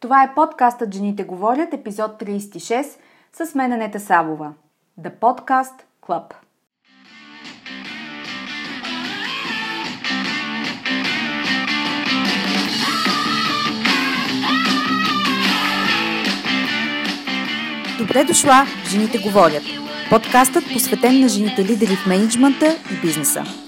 Това е подкастът Жените говорят, епизод 36, с мен Анета Савова. The Podcast Club. Добре дошла в Жените говорят. Подкастът посветен на жените лидери в менеджмента и бизнеса.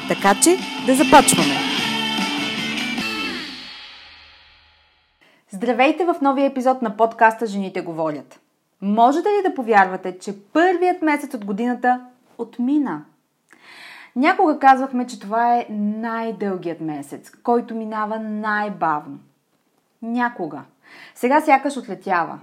Така че да започваме! Здравейте в новия епизод на подкаста Жените говорят. Можете ли да повярвате, че първият месец от годината отмина? Някога казвахме, че това е най-дългият месец, който минава най-бавно. Някога. Сега сякаш отлетява.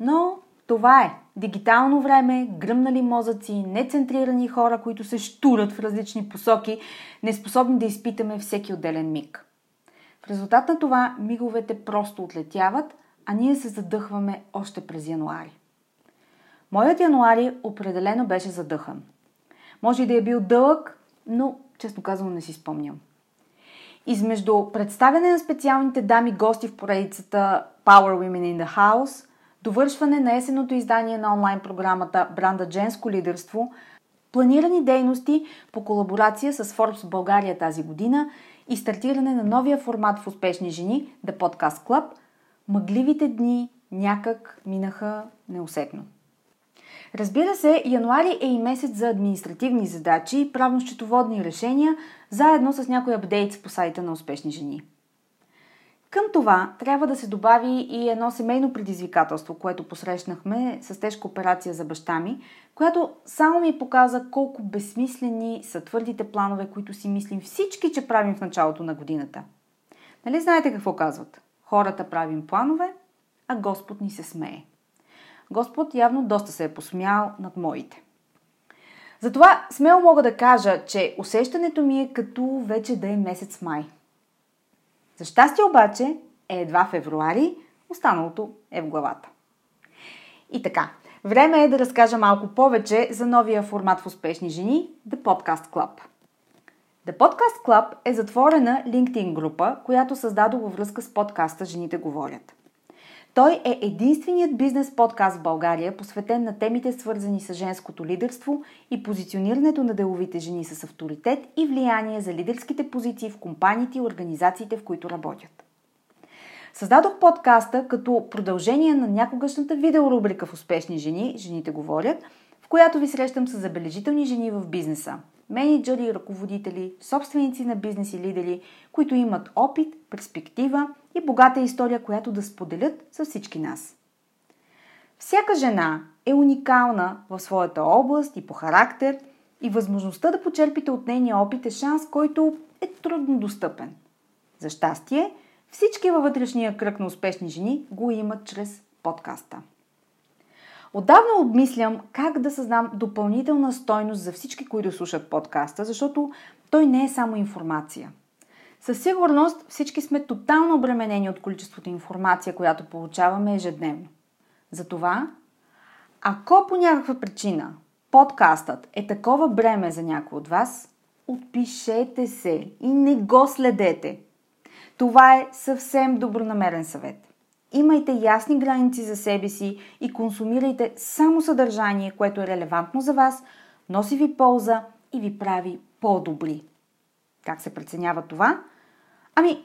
Но това е. Дигитално време, гръмнали мозъци, нецентрирани хора, които се штурат в различни посоки, неспособни да изпитаме всеки отделен миг. В резултат на това миговете просто отлетяват, а ние се задъхваме още през януари. Моят януари определено беше задъхан. Може и да е бил дълъг, но честно казвам не си спомням. Измежду представяне на специалните дами гости в поредицата Power Women in the House – довършване на есеното издание на онлайн програмата Бранда Женско лидерство, планирани дейности по колаборация с Forbes България тази година и стартиране на новия формат в Успешни жени, The Podcast Club, мъгливите дни някак минаха неусетно. Разбира се, януари е и месец за административни задачи правно-счетоводни решения, заедно с някои апдейтс по сайта на Успешни жени – към това трябва да се добави и едно семейно предизвикателство, което посрещнахме с тежка операция за баща ми, която само ми показа колко безсмислени са твърдите планове, които си мислим всички, че правим в началото на годината. Нали знаете какво казват? Хората правим планове, а Господ ни се смее. Господ явно доста се е посмял над моите. Затова смело мога да кажа, че усещането ми е като вече да е месец май – за щастие обаче е едва февруари, останалото е в главата. И така, време е да разкажа малко повече за новия формат в Успешни жени – The Podcast Club. The Podcast Club е затворена LinkedIn група, която създадох във връзка с подкаста Жените говорят – той е единственият бизнес подкаст в България, посветен на темите свързани с женското лидерство и позиционирането на деловите жени с авторитет и влияние за лидерските позиции в компаниите и организациите, в които работят. Създадох подкаста като продължение на някогашната видеорубрика в Успешни жени, Жените говорят, в която ви срещам с забележителни жени в бизнеса – менеджери, ръководители, собственици на бизнес и лидери, които имат опит, перспектива и богата история, която да споделят с всички нас. Всяка жена е уникална в своята област и по характер и възможността да почерпите от нейния опит е шанс, който е трудно достъпен. За щастие, всички във вътрешния кръг на успешни жени го имат чрез подкаста. Отдавна обмислям как да създам допълнителна стойност за всички, които слушат подкаста, защото той не е само информация. Със сигурност всички сме тотално обременени от количеството информация, която получаваме ежедневно. Затова, ако по някаква причина подкастът е такова бреме за някой от вас, отпишете се и не го следете. Това е съвсем добронамерен съвет. Имайте ясни граници за себе си и консумирайте само съдържание, което е релевантно за вас, носи ви полза и ви прави по-добри. Как се преценява това? Ами,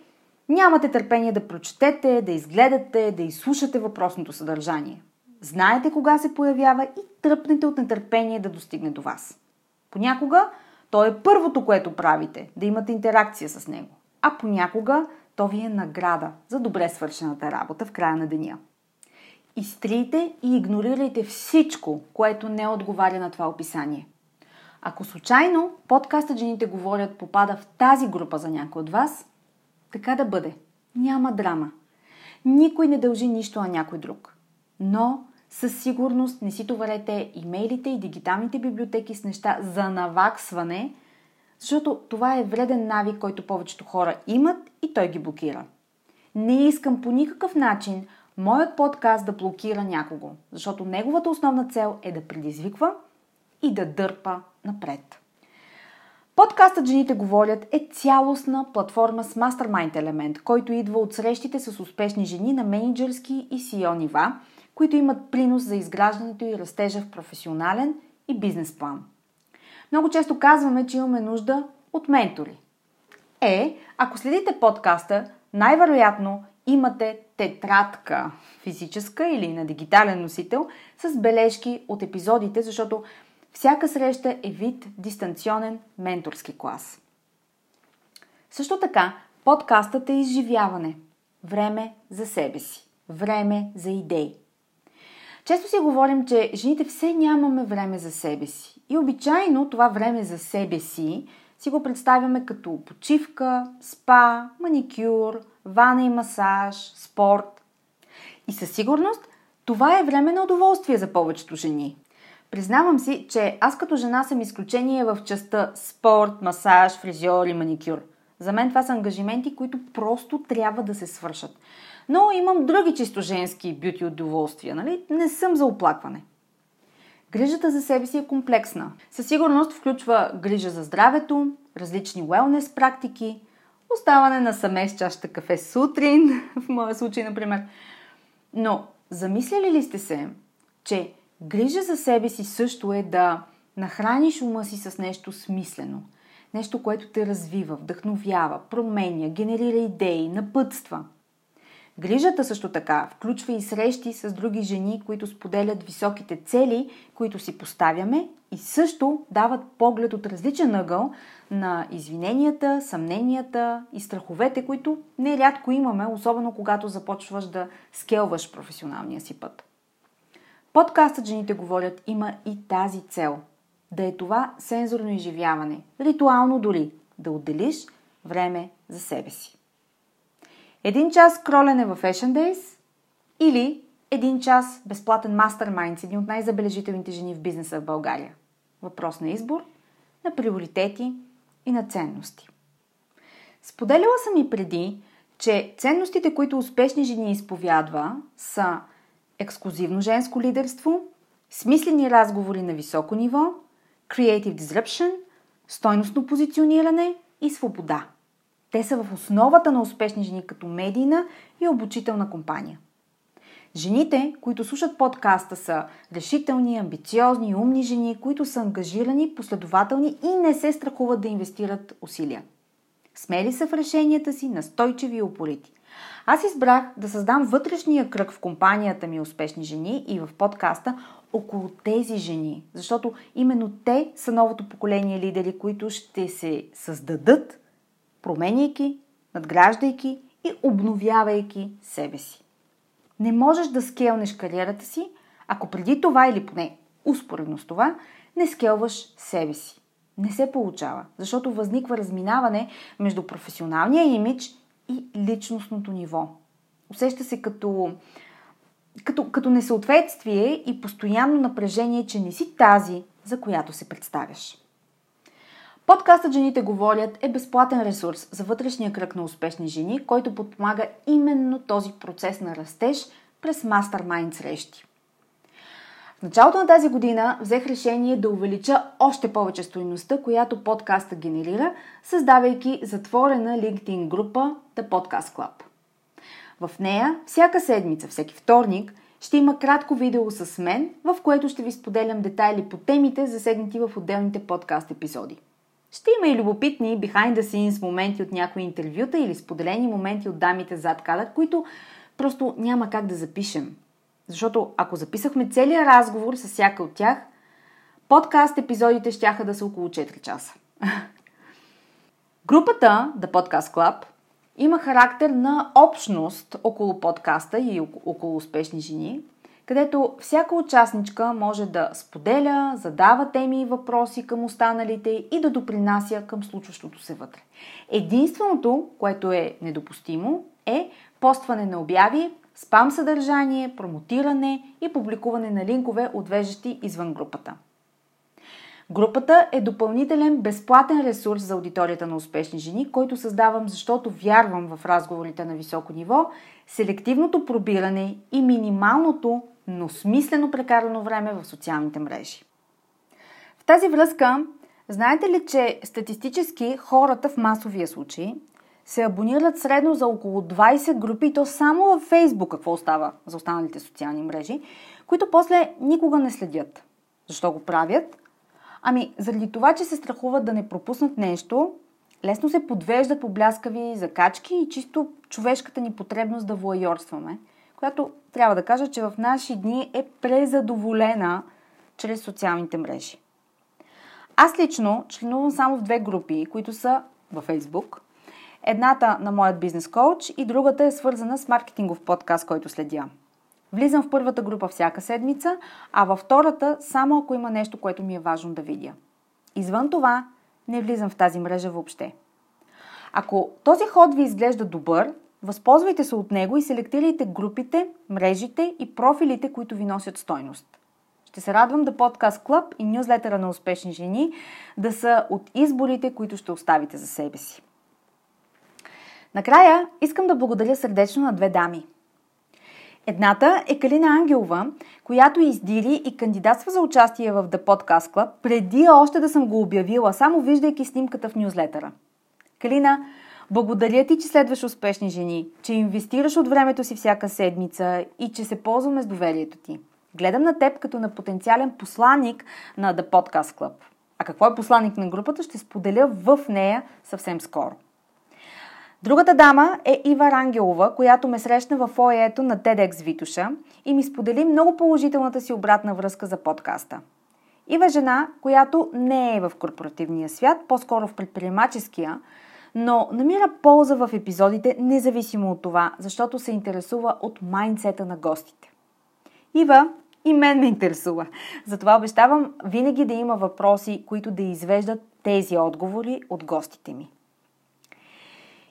нямате търпение да прочетете, да изгледате, да изслушате въпросното съдържание. Знаете кога се появява и тръпнете от нетърпение да достигне до вас. Понякога то е първото, което правите, да имате интеракция с него. А понякога то ви е награда за добре свършената работа в края на деня. Изтрийте и игнорирайте всичко, което не отговаря на това описание. Ако случайно подкастът Жените говорят попада в тази група за някой от вас, така да бъде. Няма драма. Никой не дължи нищо на някой друг. Но със сигурност не си товарете имейлите и дигиталните библиотеки с неща за наваксване, защото това е вреден навик, който повечето хора имат и той ги блокира. Не искам по никакъв начин моят подкаст да блокира някого, защото неговата основна цел е да предизвиква и да дърпа напред. Подкастът Жените говорят е цялостна платформа с мастермайнд елемент, който идва от срещите с успешни жени на менеджерски и CEO нива, които имат принос за изграждането и растежа в професионален и бизнес план. Много често казваме, че имаме нужда от ментори. Е, ако следите подкаста, най-вероятно имате тетрадка, физическа или на дигитален носител, с бележки от епизодите, защото всяка среща е вид дистанционен менторски клас. Също така, подкастът е изживяване. Време за себе си. Време за идеи. Често си говорим, че жените все нямаме време за себе си. И обичайно това време за себе си си го представяме като почивка, спа, маникюр, вана и масаж, спорт. И със сигурност това е време на удоволствие за повечето жени. Признавам си, че аз като жена съм изключение в частта спорт, масаж, фризьор и маникюр. За мен това са ангажименти, които просто трябва да се свършат. Но имам други чисто женски бюти удоволствия, нали? Не съм за оплакване. Грижата за себе си е комплексна. Със сигурност включва грижа за здравето, различни уелнес практики, оставане на саме с чашата кафе сутрин, в моя случай, например. Но замисляли ли сте се, че грижа за себе си също е да нахраниш ума си с нещо смислено, нещо, което те развива, вдъхновява, променя, генерира идеи, напътства – Грижата също така включва и срещи с други жени, които споделят високите цели, които си поставяме и също дават поглед от различен ъгъл на извиненията, съмненията и страховете, които нерядко имаме, особено когато започваш да скелваш професионалния си път. Подкастът Жените говорят има и тази цел – да е това сензорно изживяване, ритуално дори, да отделиш време за себе си. Един час кролене в Fashion Days или един час безплатен мастермайнд с един от най-забележителните жени в бизнеса в България. Въпрос на избор, на приоритети и на ценности. Споделяла съм и преди, че ценностите, които успешни жени изповядва, са ексклюзивно женско лидерство, смислени разговори на високо ниво, creative disruption, стойностно позициониране и свобода – те са в основата на успешни жени като медийна и обучителна компания. Жените, които слушат подкаста са решителни, амбициозни умни жени, които са ангажирани, последователни и не се страхуват да инвестират усилия. Смели са в решенията си, настойчиви и упорити. Аз избрах да създам вътрешния кръг в компанията ми Успешни жени и в подкаста около тези жени, защото именно те са новото поколение лидери, които ще се създадат променяйки, надграждайки и обновявайки себе си. Не можеш да скелнеш кариерата си, ако преди това или поне успоредно с това не скелваш себе си. Не се получава, защото възниква разминаване между професионалния имидж и личностното ниво. Усеща се като, като, като несъответствие и постоянно напрежение, че не си тази, за която се представяш. Подкастът Жените говорят е безплатен ресурс за вътрешния кръг на успешни жени, който подпомага именно този процес на растеж през мастермайнд срещи. В началото на тази година взех решение да увелича още повече стоеността, която подкаста генерира, създавайки затворена LinkedIn група The Podcast Club. В нея всяка седмица, всеки вторник, ще има кратко видео с мен, в което ще ви споделям детайли по темите, засегнати в отделните подкаст епизоди. Ще има и любопитни behind the scenes моменти от някои интервюта или споделени моменти от дамите зад кадър, които просто няма как да запишем. Защото ако записахме целият разговор с всяка от тях, подкаст епизодите ще да са около 4 часа. Групата The Podcast Club има характер на общност около подкаста и около успешни жени – където всяка участничка може да споделя, задава теми и въпроси към останалите и да допринася към случващото се вътре. Единственото, което е недопустимо, е постване на обяви, спам съдържание, промотиране и публикуване на линкове, отвеждащи извън групата. Групата е допълнителен безплатен ресурс за аудиторията на успешни жени, който създавам, защото вярвам в разговорите на високо ниво, селективното пробиране и минималното, но смислено прекарано време в социалните мрежи. В тази връзка, знаете ли, че статистически хората в масовия случай се абонират средно за около 20 групи, и то само във Фейсбук, какво остава за останалите социални мрежи, които после никога не следят. Защо го правят? Ами, заради това, че се страхуват да не пропуснат нещо, лесно се подвеждат по бляскави закачки и чисто човешката ни потребност да воайорстваме, която трябва да кажа, че в наши дни е презадоволена чрез социалните мрежи. Аз лично членувам само в две групи, които са във Фейсбук. Едната на моят бизнес коуч и другата е свързана с маркетингов подкаст, който следя. Влизам в първата група всяка седмица, а във втората само ако има нещо, което ми е важно да видя. Извън това, не влизам в тази мрежа въобще. Ако този ход ви изглежда добър, възползвайте се от него и селектирайте групите, мрежите и профилите, които ви носят стойност. Ще се радвам да подкаст Клъб и нюзлетъра на успешни жени да са от изборите, които ще оставите за себе си. Накрая искам да благодаря сърдечно на две дами. Едната е Калина Ангелова, която издири и кандидатства за участие в The Podcast Club преди още да съм го обявила, само виждайки снимката в нюзлетъра. Калина, благодаря ти, че следваш успешни жени, че инвестираш от времето си всяка седмица и че се ползваме с доверието ти. Гледам на теб като на потенциален посланник на The Podcast Club. А какво е посланник на групата, ще споделя в нея съвсем скоро. Другата дама е Ива Рангелова, която ме срещна в фоето на TEDx Витуша и ми сподели много положителната си обратна връзка за подкаста. Ива е жена, която не е в корпоративния свят, по-скоро в предприемаческия, но намира полза в епизодите, независимо от това, защото се интересува от майндсета на гостите. Ива и мен ме интересува. Затова обещавам винаги да има въпроси, които да извеждат тези отговори от гостите ми.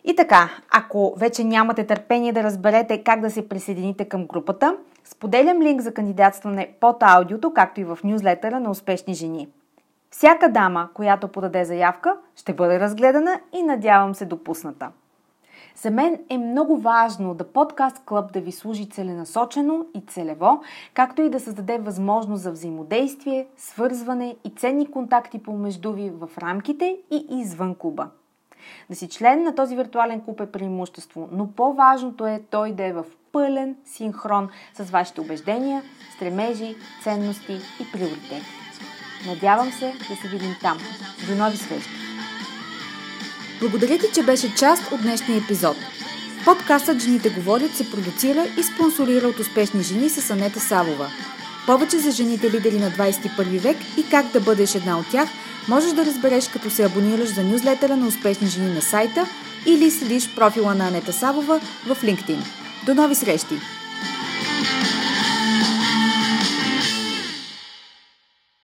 И така, ако вече нямате търпение да разберете как да се присъедините към групата, споделям линк за кандидатстване под аудиото, както и в нюзлетъра на успешни жени. Всяка дама, която подаде заявка, ще бъде разгледана и надявам се допусната. За мен е много важно да подкаст Клъб да ви служи целенасочено и целево, както и да създаде възможност за взаимодействие, свързване и ценни контакти помежду ви в рамките и извън клуба. Да си член на този виртуален клуб е преимущество, но по-важното е той да е в пълен синхрон с вашите убеждения, стремежи, ценности и приоритети. Надявам се да се видим там. До нови срещи! Благодаря ти, че беше част от днешния епизод. Подкастът Жените говорят се продуцира и спонсорира от успешни жени с Анета Савова. Повече за жените лидери на 21 век и как да бъдеш една от тях – можеш да разбереш като се абонираш за нюзлетера на успешни жени на сайта или следиш профила на Анета Савова в LinkedIn. До нови срещи!